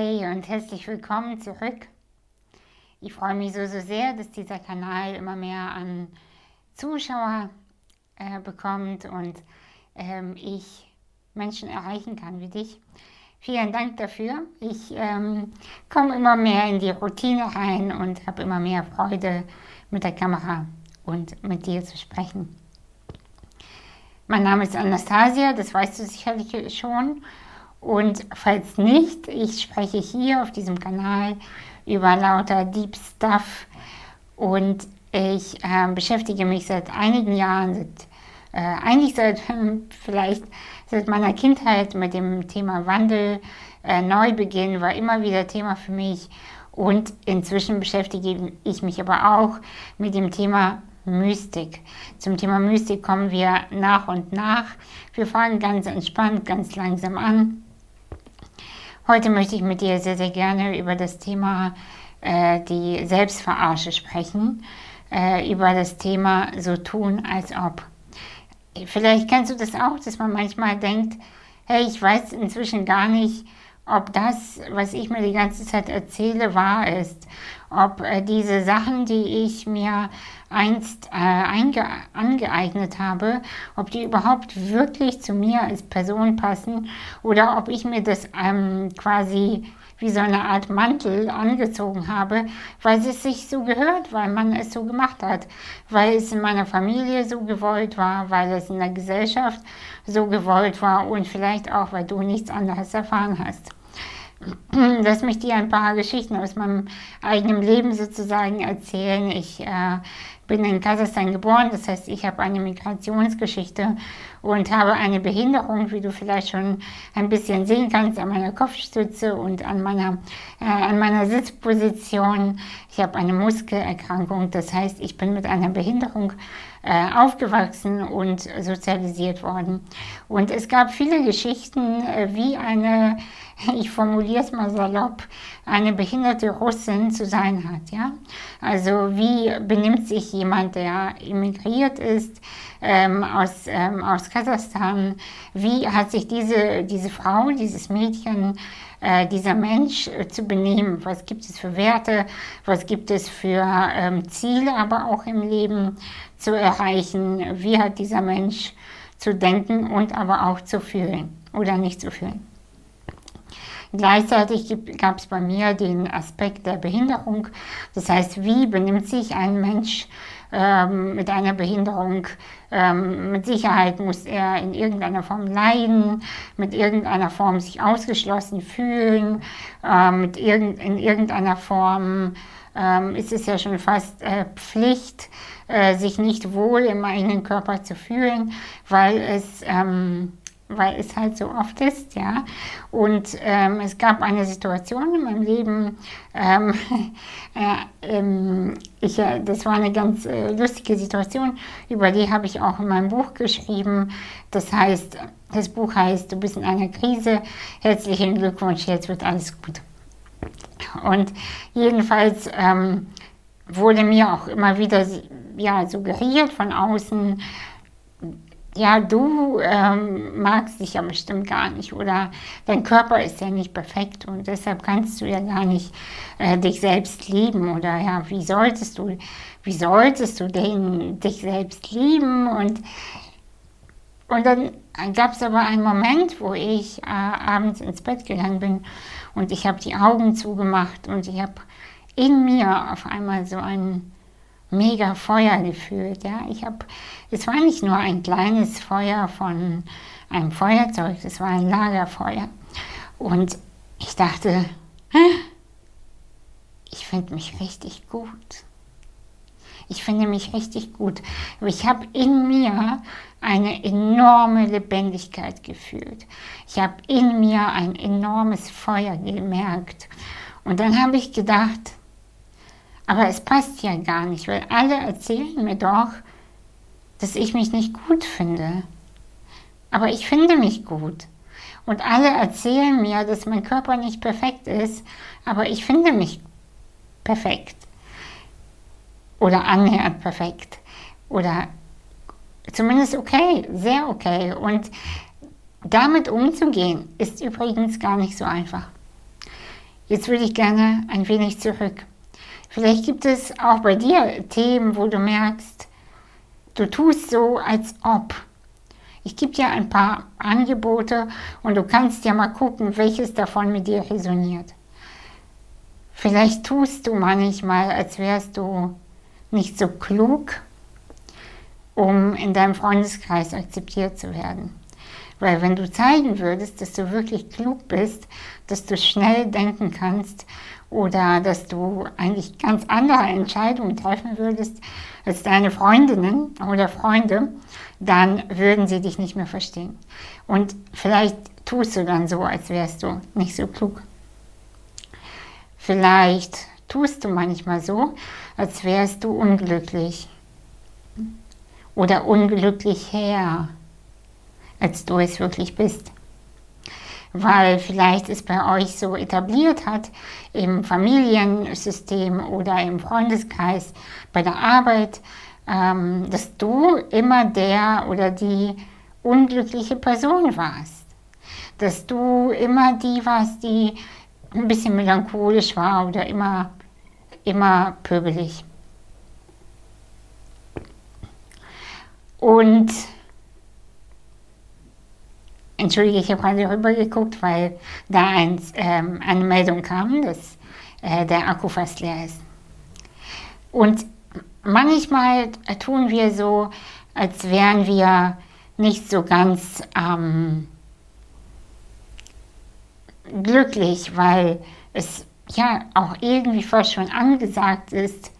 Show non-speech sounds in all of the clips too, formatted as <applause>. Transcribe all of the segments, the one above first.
Hi und herzlich willkommen zurück. Ich freue mich so, so sehr, dass dieser Kanal immer mehr an Zuschauer äh, bekommt und ähm, ich Menschen erreichen kann wie dich. Vielen Dank dafür. Ich ähm, komme immer mehr in die Routine rein und habe immer mehr Freude mit der Kamera und mit dir zu sprechen. Mein Name ist Anastasia, das weißt du sicherlich schon. Und falls nicht, ich spreche hier auf diesem Kanal über lauter Deep Stuff und ich äh, beschäftige mich seit einigen Jahren, seit, äh, eigentlich seit <laughs> vielleicht seit meiner Kindheit mit dem Thema Wandel, äh, Neubeginn war immer wieder Thema für mich und inzwischen beschäftige ich mich aber auch mit dem Thema Mystik. Zum Thema Mystik kommen wir nach und nach. Wir fangen ganz entspannt, ganz langsam an. Heute möchte ich mit dir sehr, sehr gerne über das Thema äh, die Selbstverarsche sprechen, äh, über das Thema so tun, als ob. Vielleicht kennst du das auch, dass man manchmal denkt, hey, ich weiß inzwischen gar nicht, ob das, was ich mir die ganze Zeit erzähle, wahr ist. Ob äh, diese Sachen, die ich mir einst äh, angeeignet habe, ob die überhaupt wirklich zu mir als Person passen oder ob ich mir das ähm, quasi wie so eine Art Mantel angezogen habe, weil es sich so gehört, weil man es so gemacht hat, weil es in meiner Familie so gewollt war, weil es in der Gesellschaft so gewollt war und vielleicht auch, weil du nichts anderes erfahren hast. <clears throat> Lass mich dir ein paar Geschichten aus meinem eigenen Leben sozusagen erzählen. Ich äh, bin in Kasachstan geboren, das heißt, ich habe eine Migrationsgeschichte und habe eine Behinderung, wie du vielleicht schon ein bisschen sehen kannst, an meiner Kopfstütze und an meiner, äh, an meiner Sitzposition. Ich habe eine Muskelerkrankung, das heißt, ich bin mit einer Behinderung äh, aufgewachsen und sozialisiert worden. Und es gab viele Geschichten, äh, wie eine, ich formuliere es mal salopp, eine behinderte Russin zu sein hat. Ja? Also wie benimmt sich jemand, der immigriert ist ähm, aus, ähm, aus Kasachstan? Wie hat sich diese, diese Frau, dieses Mädchen, äh, dieser Mensch äh, zu benehmen? Was gibt es für Werte? Was gibt es für ähm, Ziele, aber auch im Leben zu erreichen? Wie hat dieser Mensch zu denken und aber auch zu fühlen oder nicht zu fühlen? Gleichzeitig gab es bei mir den Aspekt der Behinderung. Das heißt, wie benimmt sich ein Mensch ähm, mit einer Behinderung? Ähm, mit Sicherheit muss er in irgendeiner Form leiden, mit irgendeiner Form sich ausgeschlossen fühlen, äh, mit irgend, in irgendeiner Form ähm, ist es ja schon fast äh, Pflicht, äh, sich nicht wohl im eigenen Körper zu fühlen, weil es ähm, weil es halt so oft ist, ja. Und ähm, es gab eine Situation in meinem Leben, ähm, <laughs> äh, ähm, ich, äh, das war eine ganz äh, lustige Situation, über die habe ich auch in meinem Buch geschrieben. Das heißt, das Buch heißt, du bist in einer Krise, herzlichen Glückwunsch, jetzt wird alles gut. Und jedenfalls ähm, wurde mir auch immer wieder ja, suggeriert von außen, ja, du ähm, magst dich ja bestimmt gar nicht oder? Dein Körper ist ja nicht perfekt und deshalb kannst du ja gar nicht äh, dich selbst lieben oder? Ja, wie solltest du, wie solltest du denn dich selbst lieben? Und und dann gab es aber einen Moment, wo ich äh, abends ins Bett gegangen bin und ich habe die Augen zugemacht und ich habe in mir auf einmal so einen mega Feuer gefühlt. Ja? Ich habe, es war nicht nur ein kleines Feuer von einem Feuerzeug, es war ein Lagerfeuer. Und ich dachte, ich finde mich richtig gut. Ich finde mich richtig gut. Ich habe in mir eine enorme Lebendigkeit gefühlt. Ich habe in mir ein enormes Feuer gemerkt. Und dann habe ich gedacht, aber es passt ja gar nicht, weil alle erzählen mir doch, dass ich mich nicht gut finde. Aber ich finde mich gut. Und alle erzählen mir, dass mein Körper nicht perfekt ist, aber ich finde mich perfekt. Oder annähernd perfekt. Oder zumindest okay, sehr okay. Und damit umzugehen ist übrigens gar nicht so einfach. jetzt würde ich gerne ein wenig zurück. Vielleicht gibt es auch bei dir Themen, wo du merkst, du tust so, als ob. Ich gebe dir ein paar Angebote und du kannst ja mal gucken, welches davon mit dir resoniert. Vielleicht tust du manchmal, als wärst du nicht so klug, um in deinem Freundeskreis akzeptiert zu werden. Weil wenn du zeigen würdest, dass du wirklich klug bist, dass du schnell denken kannst oder dass du eigentlich ganz andere Entscheidungen treffen würdest als deine Freundinnen oder Freunde, dann würden sie dich nicht mehr verstehen. Und vielleicht tust du dann so, als wärst du nicht so klug. Vielleicht tust du manchmal so, als wärst du unglücklich oder unglücklich her, als du es wirklich bist. Weil vielleicht es bei euch so etabliert hat, im Familiensystem oder im Freundeskreis, bei der Arbeit, ähm, dass du immer der oder die unglückliche Person warst. Dass du immer die warst, die ein bisschen melancholisch war oder immer, immer pöbelig. Und entschuldige, ich habe gerade rübergeguckt, weil da ein, ähm, eine Meldung kam, dass äh, der Akku fast leer ist. Und manchmal tun wir so, als wären wir nicht so ganz ähm, glücklich, weil es ja auch irgendwie fast schon angesagt ist,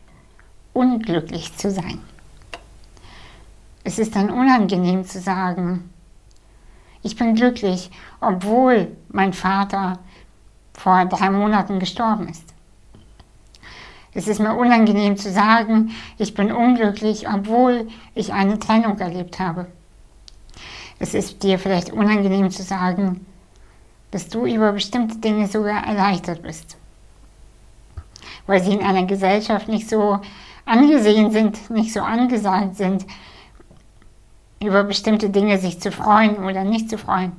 unglücklich zu sein. Es ist dann unangenehm zu sagen, ich bin glücklich, obwohl mein Vater vor drei Monaten gestorben ist. Es ist mir unangenehm zu sagen, ich bin unglücklich, obwohl ich eine Trennung erlebt habe. Es ist dir vielleicht unangenehm zu sagen, dass du über bestimmte Dinge sogar erleichtert bist, weil sie in einer Gesellschaft nicht so angesehen sind, nicht so angesagt sind, über bestimmte Dinge sich zu freuen oder nicht zu freuen.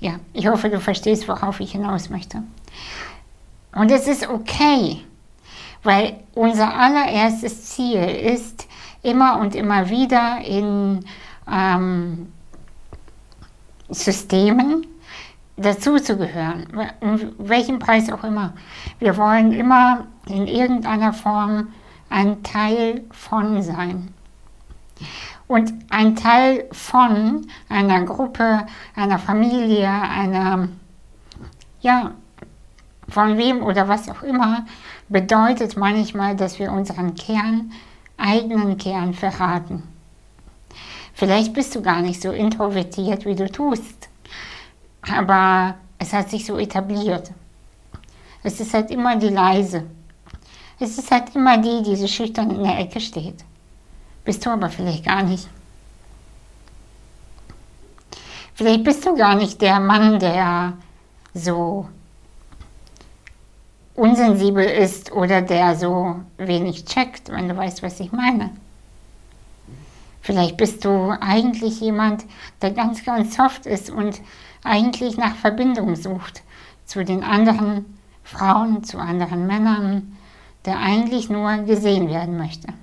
Ja, ich hoffe, du verstehst, worauf ich hinaus möchte. Und es ist okay, weil unser allererstes Ziel ist, immer und immer wieder in ähm, Systemen dazuzugehören, um welchen Preis auch immer. Wir wollen immer in irgendeiner Form ein Teil von sein. Und ein Teil von einer Gruppe, einer Familie, einer, ja, von wem oder was auch immer, bedeutet manchmal, dass wir unseren Kern, eigenen Kern verraten. Vielleicht bist du gar nicht so introvertiert, wie du tust, aber es hat sich so etabliert. Es ist halt immer die leise. Es ist halt immer die, die so schüchtern in der Ecke steht. Bist du aber vielleicht gar nicht. Vielleicht bist du gar nicht der Mann, der so unsensibel ist oder der so wenig checkt, wenn du weißt, was ich meine. Vielleicht bist du eigentlich jemand, der ganz, ganz soft ist und eigentlich nach Verbindung sucht zu den anderen Frauen, zu anderen Männern, der eigentlich nur gesehen werden möchte.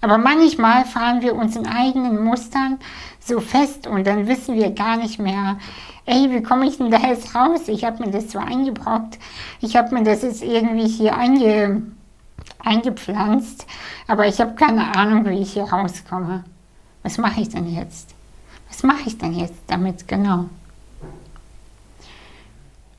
Aber manchmal fahren wir uns in eigenen Mustern so fest und dann wissen wir gar nicht mehr, ey, wie komme ich denn da jetzt raus? Ich habe mir das so eingebrockt, ich habe mir das jetzt irgendwie hier einge, eingepflanzt, aber ich habe keine Ahnung, wie ich hier rauskomme. Was mache ich denn jetzt? Was mache ich denn jetzt damit genau?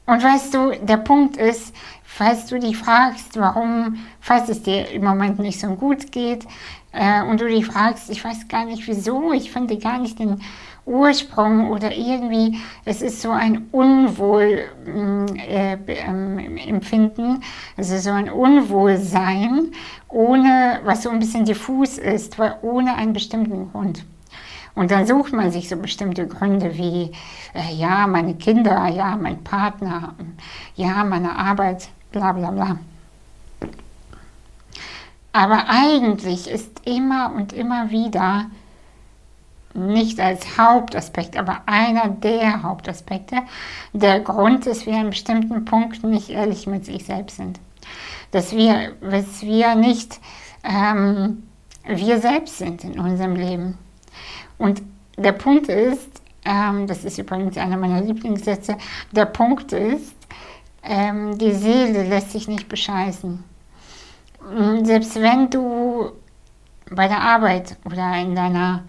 Und weißt du, der Punkt ist, falls du dich fragst, warum, falls es dir im Moment nicht so gut geht, äh, und du dich fragst, ich weiß gar nicht wieso, ich finde gar nicht den Ursprung oder irgendwie, es ist so ein Unwohlempfinden, äh, also so ein Unwohlsein, ohne, was so ein bisschen diffus ist, weil ohne einen bestimmten Grund. Und dann sucht man sich so bestimmte Gründe wie, äh, ja, meine Kinder, ja, mein Partner, ja, meine Arbeit, bla bla bla. Aber eigentlich ist immer und immer wieder nicht als Hauptaspekt, aber einer der Hauptaspekte, der Grund, dass wir an bestimmten Punkten nicht ehrlich mit sich selbst sind. Dass wir, dass wir nicht ähm, wir selbst sind in unserem Leben. Und der Punkt ist, ähm, das ist übrigens einer meiner Lieblingssätze, der Punkt ist, ähm, die Seele lässt sich nicht bescheißen. Selbst wenn du bei der Arbeit oder in deiner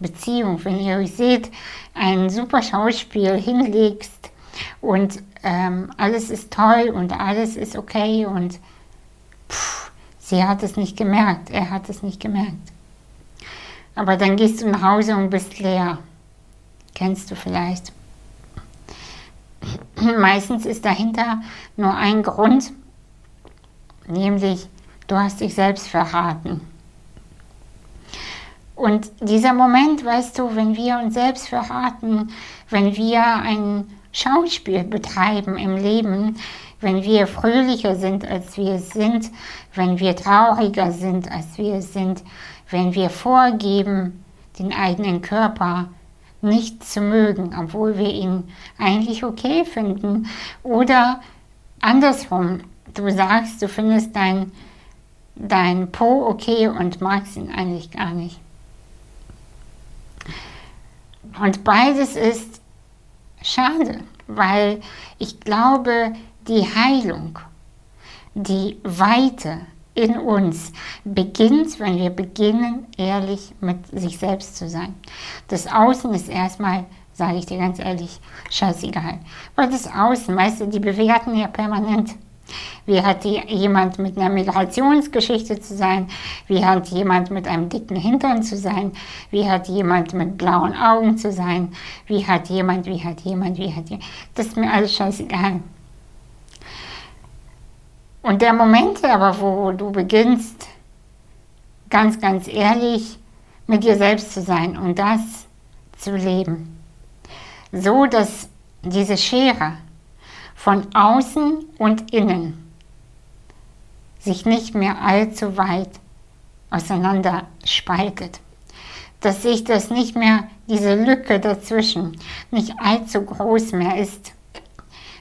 Beziehung, wenn ihr euch seht, ein super Schauspiel hinlegst und ähm, alles ist toll und alles ist okay und pff, sie hat es nicht gemerkt, er hat es nicht gemerkt. Aber dann gehst du nach Hause und bist leer. Kennst du vielleicht. <clears throat> Meistens ist dahinter nur ein Grund, nämlich du hast dich selbst verraten. Und dieser Moment, weißt du, wenn wir uns selbst verraten, wenn wir ein Schauspiel betreiben im Leben, wenn wir fröhlicher sind, als wir sind, wenn wir trauriger sind, als wir sind, wenn wir vorgeben, den eigenen Körper nicht zu mögen, obwohl wir ihn eigentlich okay finden, oder andersrum, du sagst, du findest dein, dein Po okay und magst ihn eigentlich gar nicht. Und beides ist schade, weil ich glaube, die Heilung, die Weite in uns beginnt, wenn wir beginnen, ehrlich mit sich selbst zu sein. Das Außen ist erstmal, sage ich dir ganz ehrlich, scheißegal. Weil das Außen, weißt du, die bewerten ja permanent. Wie hat jemand mit einer Migrationsgeschichte zu sein? Wie hat jemand mit einem dicken Hintern zu sein? Wie hat jemand mit blauen Augen zu sein? Wie hat jemand, wie hat jemand, wie hat jemand? Das ist mir alles scheißegal. Und der Moment aber, wo du beginnst, ganz, ganz ehrlich mit dir selbst zu sein und das zu leben, so dass diese Schere von außen und innen sich nicht mehr allzu weit auseinander spaltet. Dass sich das nicht mehr, diese Lücke dazwischen, nicht allzu groß mehr ist.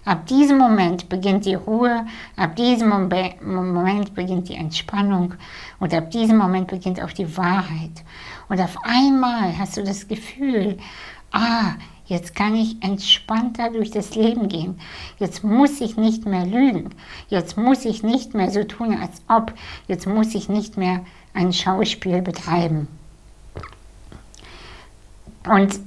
Ab diesem Moment beginnt die Ruhe, ab diesem Moment beginnt die Entspannung und ab diesem Moment beginnt auch die Wahrheit. Und auf einmal hast du das Gefühl, ah, Jetzt kann ich entspannter durch das Leben gehen. Jetzt muss ich nicht mehr lügen. Jetzt muss ich nicht mehr so tun, als ob. Jetzt muss ich nicht mehr ein Schauspiel betreiben. Und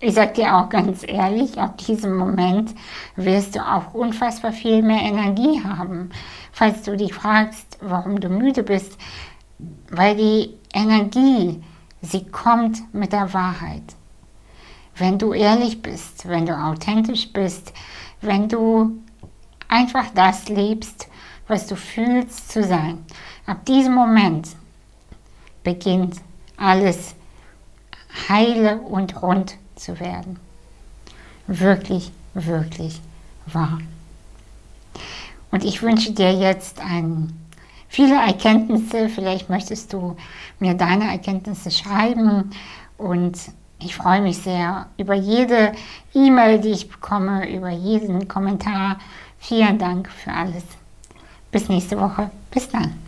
ich sage dir auch ganz ehrlich, ab diesem Moment wirst du auch unfassbar viel mehr Energie haben. Falls du dich fragst, warum du müde bist, weil die Energie, sie kommt mit der Wahrheit wenn du ehrlich bist, wenn du authentisch bist, wenn du einfach das lebst, was du fühlst zu sein. Ab diesem Moment beginnt alles heile und rund zu werden. Wirklich, wirklich wahr. Und ich wünsche dir jetzt ein, viele Erkenntnisse. Vielleicht möchtest du mir deine Erkenntnisse schreiben und ich freue mich sehr über jede E-Mail, die ich bekomme, über jeden Kommentar. Vielen Dank für alles. Bis nächste Woche. Bis dann.